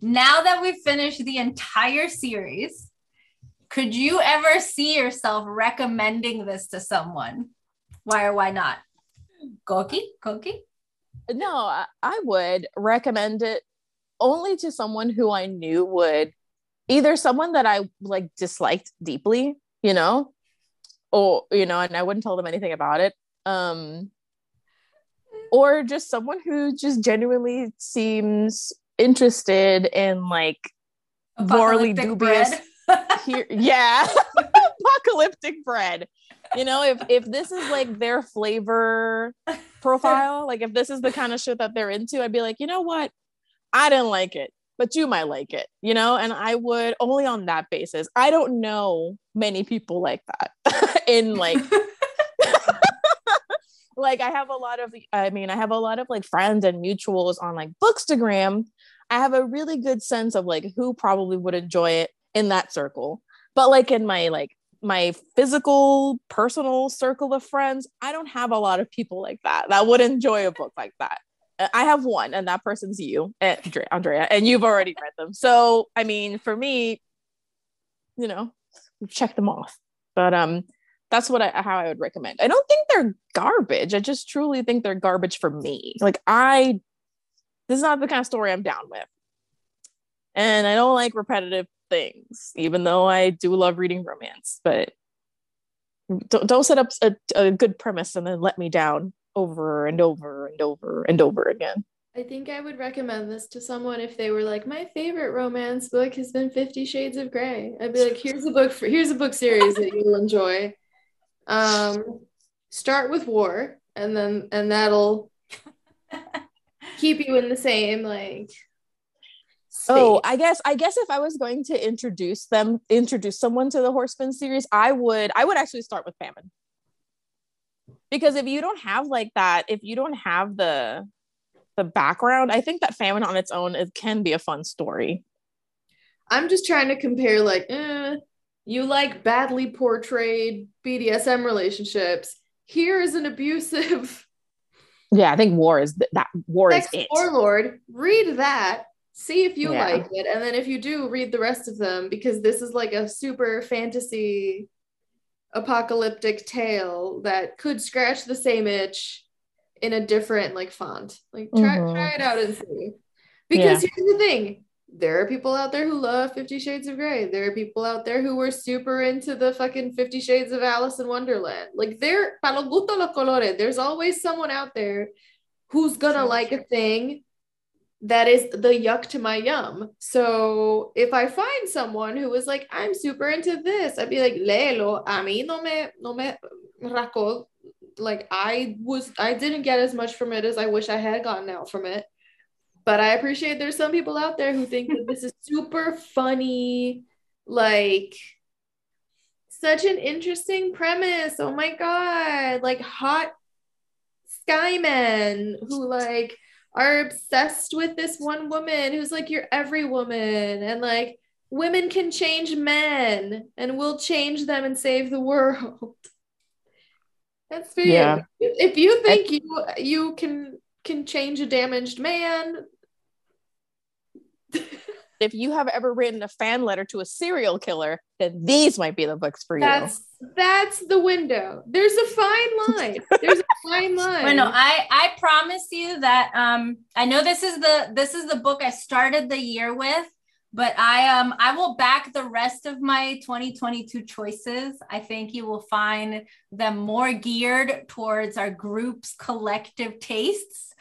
Now that we've finished the entire series, could you ever see yourself recommending this to someone? Why or why not? Koki? Koki? No I, I would recommend it only to someone who i knew would either someone that i like disliked deeply you know or you know and i wouldn't tell them anything about it um or just someone who just genuinely seems interested in like morally dubious here yeah apocalyptic bread you know if if this is like their flavor profile like if this is the kind of shit that they're into i'd be like you know what i didn't like it but you might like it you know and i would only on that basis i don't know many people like that in like like I have a lot of I mean I have a lot of like friends and mutuals on like Bookstagram. I have a really good sense of like who probably would enjoy it in that circle. But like in my like my physical personal circle of friends, I don't have a lot of people like that that would enjoy a book like that. Uh, I have one and that person's you, Andrea, Andrea, and you've already read them. So, I mean, for me, you know, check them off. But um that's what I how I would recommend. I don't think they're garbage. I just truly think they're garbage for me. Like I this is not the kind of story I'm down with. And I don't like repetitive things, even though I do love reading romance, but don't, don't set up a, a good premise and then let me down over and over and over and over again. I think I would recommend this to someone if they were like, my favorite romance book has been Fifty Shades of Grey. I'd be like, here's a book for here's a book series that you'll enjoy. Um, start with War, and then and that'll keep you in the same like Oh, I guess I guess if I was going to introduce them, introduce someone to the Horseman series, I would I would actually start with Famine. Because if you don't have like that, if you don't have the the background, I think that Famine on its own it can be a fun story. I'm just trying to compare like eh, you like badly portrayed BDSM relationships. Here is an abusive Yeah, I think War is th- that War is sex it. warlord. Read that. See if you Yeah. like it. And then if you do, read the rest of them because this is like a super fantasy apocalyptic tale that could scratch the same itch in a different like font. Like try Mhm. try it out and see. Because here's the thing. There are people out there who love Fifty Shades of Grey. There are people out there who were super into the fucking Fifty Shades of Alice in Wonderland. Like there, para los gustos los colores. There's always someone out there who's gonna True, like a thing that is the yuck to my yum. So if I find someone who was like, I'm super into this, I'd be like, Lelo, A mí no me, no me rascó. Like I was, I didn't get as much from it as I wish I had gotten out from it. But I appreciate there's some people out there who think that this is super funny, like such an interesting premise. Oh my god, like hot skymen who like are obsessed with this one woman who's like your every woman and like women can change men and we'll change them and save the world. That's fair. Yeah. If you think you you can can change a damaged man, If you have ever written a fan letter to a serial killer, then these might be the books for you. that's that's the window. There's a fine line. There's a fine line. Well, no, I I promise you that um I know this is the this is the book I started the year with, but I um I will back the rest of my 2022 choices. I think you will find them more geared towards our group's collective tastes.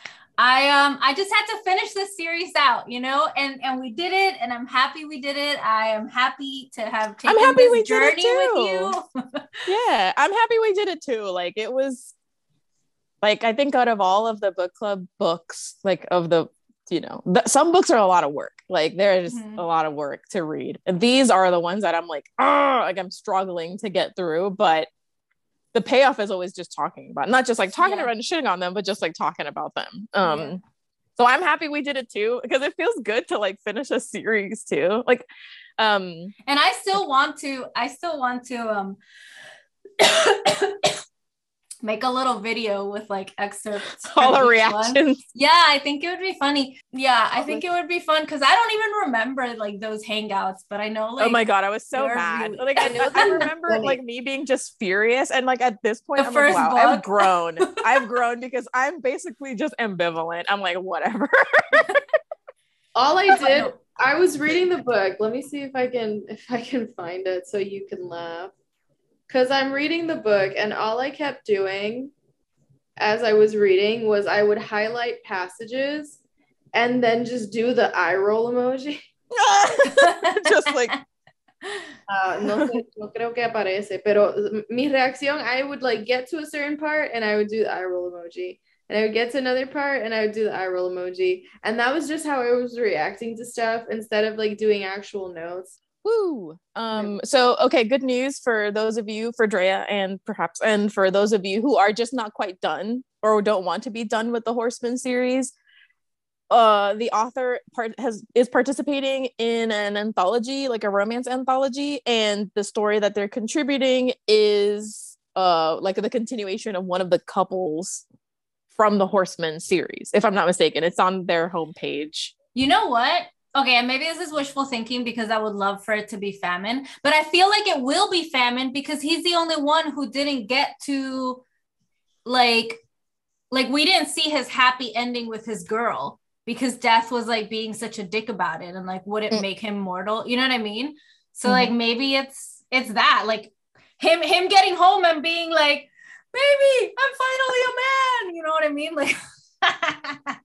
I um I just had to finish this series out, you know, and and we did it, and I'm happy we did it. I am happy to have taken I'm happy this we did it journey with you. yeah, I'm happy we did it too. Like it was like I think out of all of the book club books, like of the you know, the, some books are a lot of work. Like there's Mhm. a lot of work to read. And these are the ones that I'm like, oh, like I'm struggling to get through, but the payoff is always just talking about, not just like talking Yeah. about and shitting on them, but just like talking about them. Um Yeah. so I'm happy we did it too because it feels good to like finish a series too. Like um and I still want to I still want to um make a little video with like excerpts all the each one. reactions. Yeah, I think it would be funny. Yeah, I think it would be fun because I don't even remember like those hangouts, but I know like oh my god, I was so they're mad. really- Like I, I know I remember funny. like me being just furious, and like at this point, The I'm first like, wow, I've grown. I've grown because I'm basically just ambivalent. I'm like, whatever. all I I did, know. I was reading the book. Let me see if I can if I can find it so you can laugh. Cause I'm reading the book and all I kept doing as I was reading was I would highlight passages and then just do the eye roll emoji. just like Ah, no, sé, no creo que aparece, pero mi reacción, I would like get to a certain part and I would do the eye roll emoji. And I would get to another part and I would do the eye roll emoji. And that was just how I was reacting to stuff instead of like doing actual notes. Woo. Um, so okay, good news for those of you, for Drea and perhaps and for those of you who are just not quite done or don't want to be done with the Horseman series. Uh, the author part has is participating in an anthology, like a romance anthology, and the story that they're contributing is uh like the continuation of one of the couples from the Horseman series, if I'm not mistaken. It's on their homepage. You know what? Okay, and maybe this is wishful thinking because I would love for it to be famine, but I feel like it will be famine because he's the only one who didn't get to like like we didn't see his happy ending with his girl because death was like being such a dick about it and like would it Mm. make him mortal? You know what I mean? So Mhm. like maybe it's it's that like him him getting home and being like, baby, I'm finally a man. You know what I mean? Like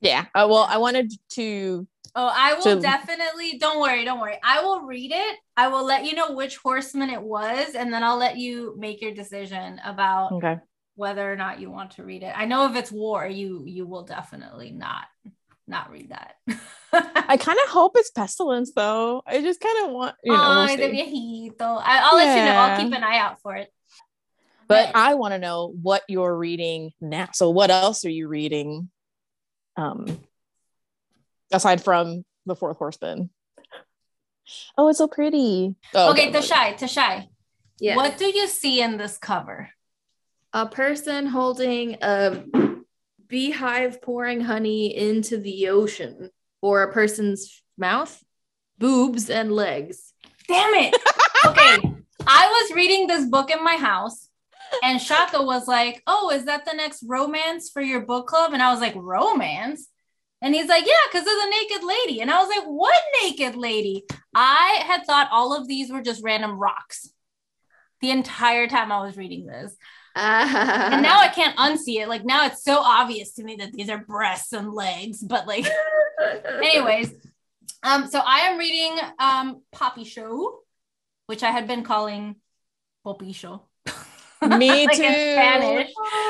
Yeah. Uh, well, I wanted to Oh, I will So- definitely. Don't worry, don't worry. I will read it. I will let you know which horseman it was, and then I'll let you make your decision about okay. whether or not you want to read it. I know if it's war, you you will definitely not not read that. I kind of hope it's pestilence though. I just kind of want you know. we'll Ay, viejito. I, I'll let you know. I'll keep an eye out for it. But Okay. I want to know what you're reading now. So what else are you reading? Um aside from the fourth horseman. Oh, it's so pretty. Oh, okay, okay. Tashai, Tashai. Yeah. What do you see in this cover? A person holding a beehive pouring honey into the ocean, or a person's mouth, boobs, and legs. Damn it. Okay. I was reading this book in my house and Shaka was like, Oh, is that the next romance for your book club? And I was like, Romance? And he's like, Yeah, because there's a naked lady. And I was like, What naked lady? I had thought all of these were just random rocks the entire time I was reading this. and And now I can't unsee it. Like now it's so obvious to me that these are breasts and legs, but like anyways um so i am reading um poppy show which i had been calling poppy show Me like too. in spanish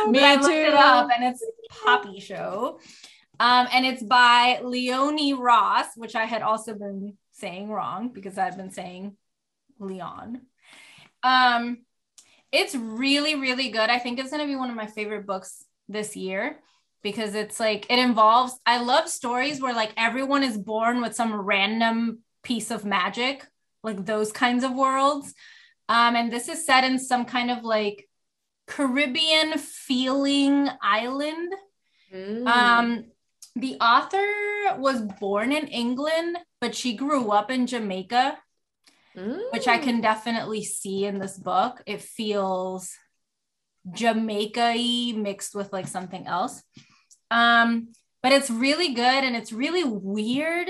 Me but i looked it too. up and it's Popisho um and it's by Leone Ross which i had also been saying wrong because i've been saying leon um it's really really good i think it's going to be one of my favorite books this year because it's like it involves I love stories where like everyone is born with some random piece of magic, like those kinds of worlds. Um, and this is set in some kind of like Caribbean feeling island. Mm. Um, the author was born in England, but she grew up in Jamaica, which I Mm. can definitely see in this book. It feels Jamaica-y mixed with like something else. Um, but it's really good and it's really weird.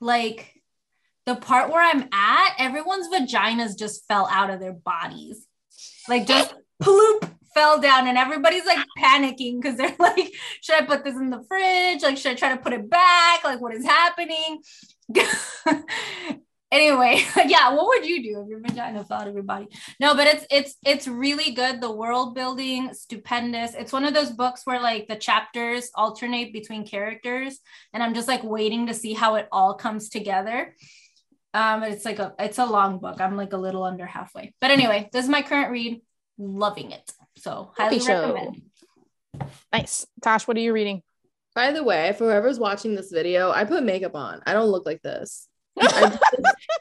Like the part where I'm at, everyone's vaginas just fell out of their bodies. Like just ploop fell down and everybody's like panicking because they're like, should I put this in the fridge? Like, should I try to put it back? Like, what is happening? anyway, yeah, what would you do if your vagina fell out of your body? No, but it's it's it's really good. The world building, stupendous. It's one of those books where like the chapters alternate between characters, and I'm just like waiting to see how it all comes together. Um, it's like a it's a long book. I'm like a little under halfway. But anyway, this is my current read. Loving it. So highly Happy show. recommend. Nice. Tosh, what are you reading? By the way, for whoever's watching this video, I put makeup on. I don't look like this. I,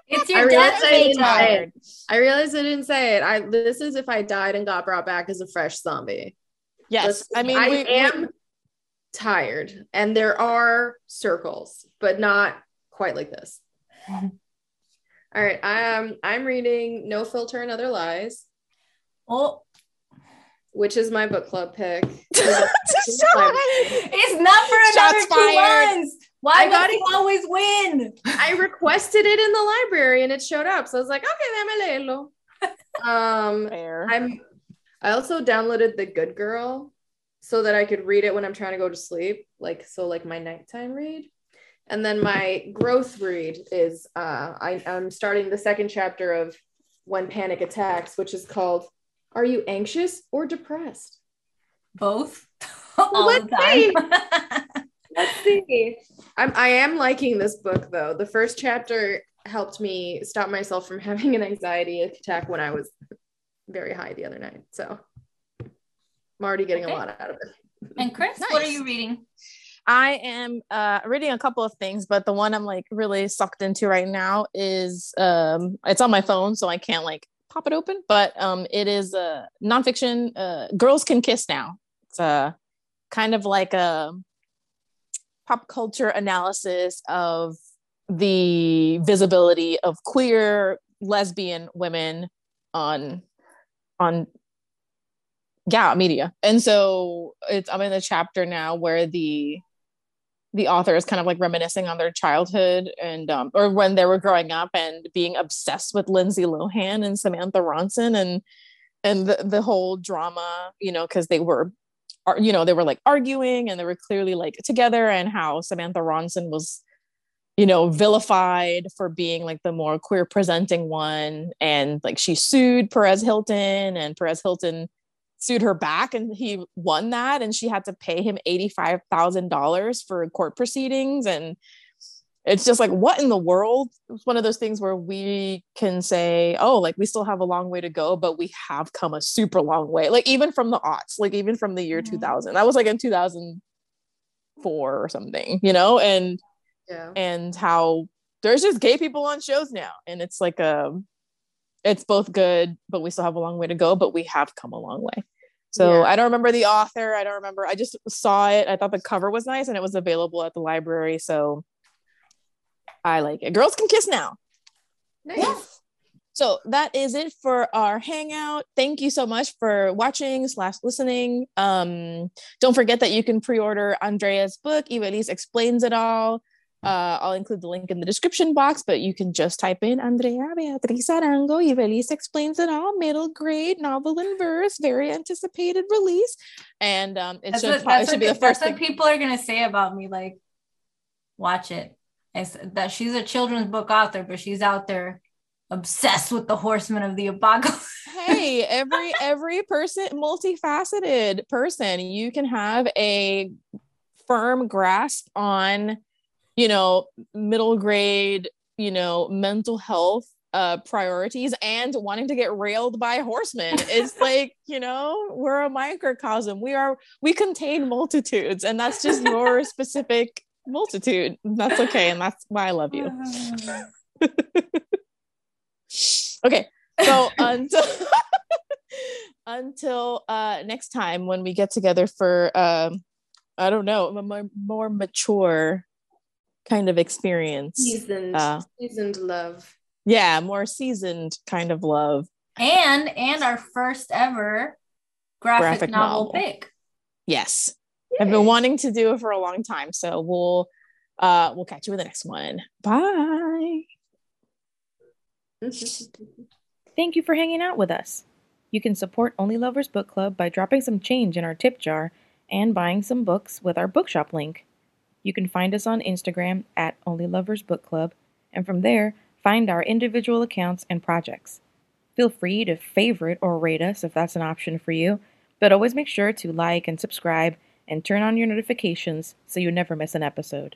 It's I your realized death I didn't say it. I realized I didn't say it. I this is if I died and got brought back as a fresh zombie. Yes. Listen, I mean, I we, we- am tired, and there are circles, but not quite like this. All right, um, I'm reading No Filter and Other Lies, Oh, which is my book club pick. it's not for another Shots two fired. months. Why I I must you always win? I requested it in the library and it showed up, so I was like, okay, déjame leerlo. Um, Fair. I'm. I also downloaded The Good Girl so that I could read it when I'm trying to go to sleep, like so, like my nighttime read. And then my growth read is uh, I, I'm starting the second chapter of When Panic Attacks, which is called "Are You Anxious or Depressed?" Both. All let's the time. Let's see. I'm I am liking this book though. The first chapter helped me stop myself from having an anxiety attack when I was very high the other night. So I'm already getting Okay. a lot out of it. and Chris, what are you reading? I am uh reading a couple of things, but the one I'm like really sucked into right now is um it's on my phone, so I can't like pop it open, but um it is a nonfiction uh Girls Can Kiss Now. It's a kind of like a pop culture analysis of the visibility of queer lesbian women on on yeah media and so it's i'm in the chapter now where the the author is kind of like reminiscing on their childhood and um or when they were growing up and being obsessed with Lindsay Lohan and Samantha Ronson and and the, the whole drama you know because they were you know they were like arguing and they were clearly like together and how Samantha Ronson was you know vilified for being like the more queer presenting one and like she sued Perez Hilton and Perez Hilton sued her back and he won that. And she had to pay him $85,000 for court proceedings. And it's just like what in the world? It's one of those things where we can say oh like we still have a long way to go but we have come a super long way. Like even from the aughts like even from the year Mhm. 2000 that was like in 2004 or something you know? And Yeah. and how there's just gay people on shows now. And it's like a it's both good but we still have a long way to go but we have come a long way so Yeah. i don't remember the author i don't remember i just saw it i thought the cover was nice and it was available at the library so i like it girls can kiss now Nice. so that is it for our hangout. Thank you so much for watching slash listening. Um, don't forget that you can pre-order Andrea's book, Ivelis Explains It All. Uh, I'll include the link in the description box, but you can just type in Andrea Beatriz Arango, Iveliz Explains It All, middle grade novel in verse, very anticipated release. And um, it That's should, what, pro- it should what, be the first thing. people are gonna say about me. Like, watch it. it. I s that she's a children's book author, but she's out there obsessed with the horsemen of the apocalypse. hey every every person multifaceted person you can have a firm grasp on you know middle grade you know mental health uh priorities and wanting to get railed by horsemen. It's like you know we're a microcosm. We are we contain multitudes and that's just your specific multitude. That's okay and that's why i love you. Okay so until until uh next time when we get together for um i don't know a more, more mature kind of experience Seasoned, Uh, seasoned love. yeah more seasoned kind of love and and our first ever graphic, Graphic novel, novel. pick. yes i've been wanting to do it for a long time so we'll uh we'll catch you in the next one bye Thank you for hanging out with us. You can support Only Lovers Book Club by dropping some change in our tip jar and buying some books with our bookshop link. You can find us on Instagram at Only Lovers Book Club, and from there, find our individual accounts and projects. Feel free to favorite or rate us if that's an option for you, but always make sure to like and subscribe and turn on your notifications so you never miss an episode.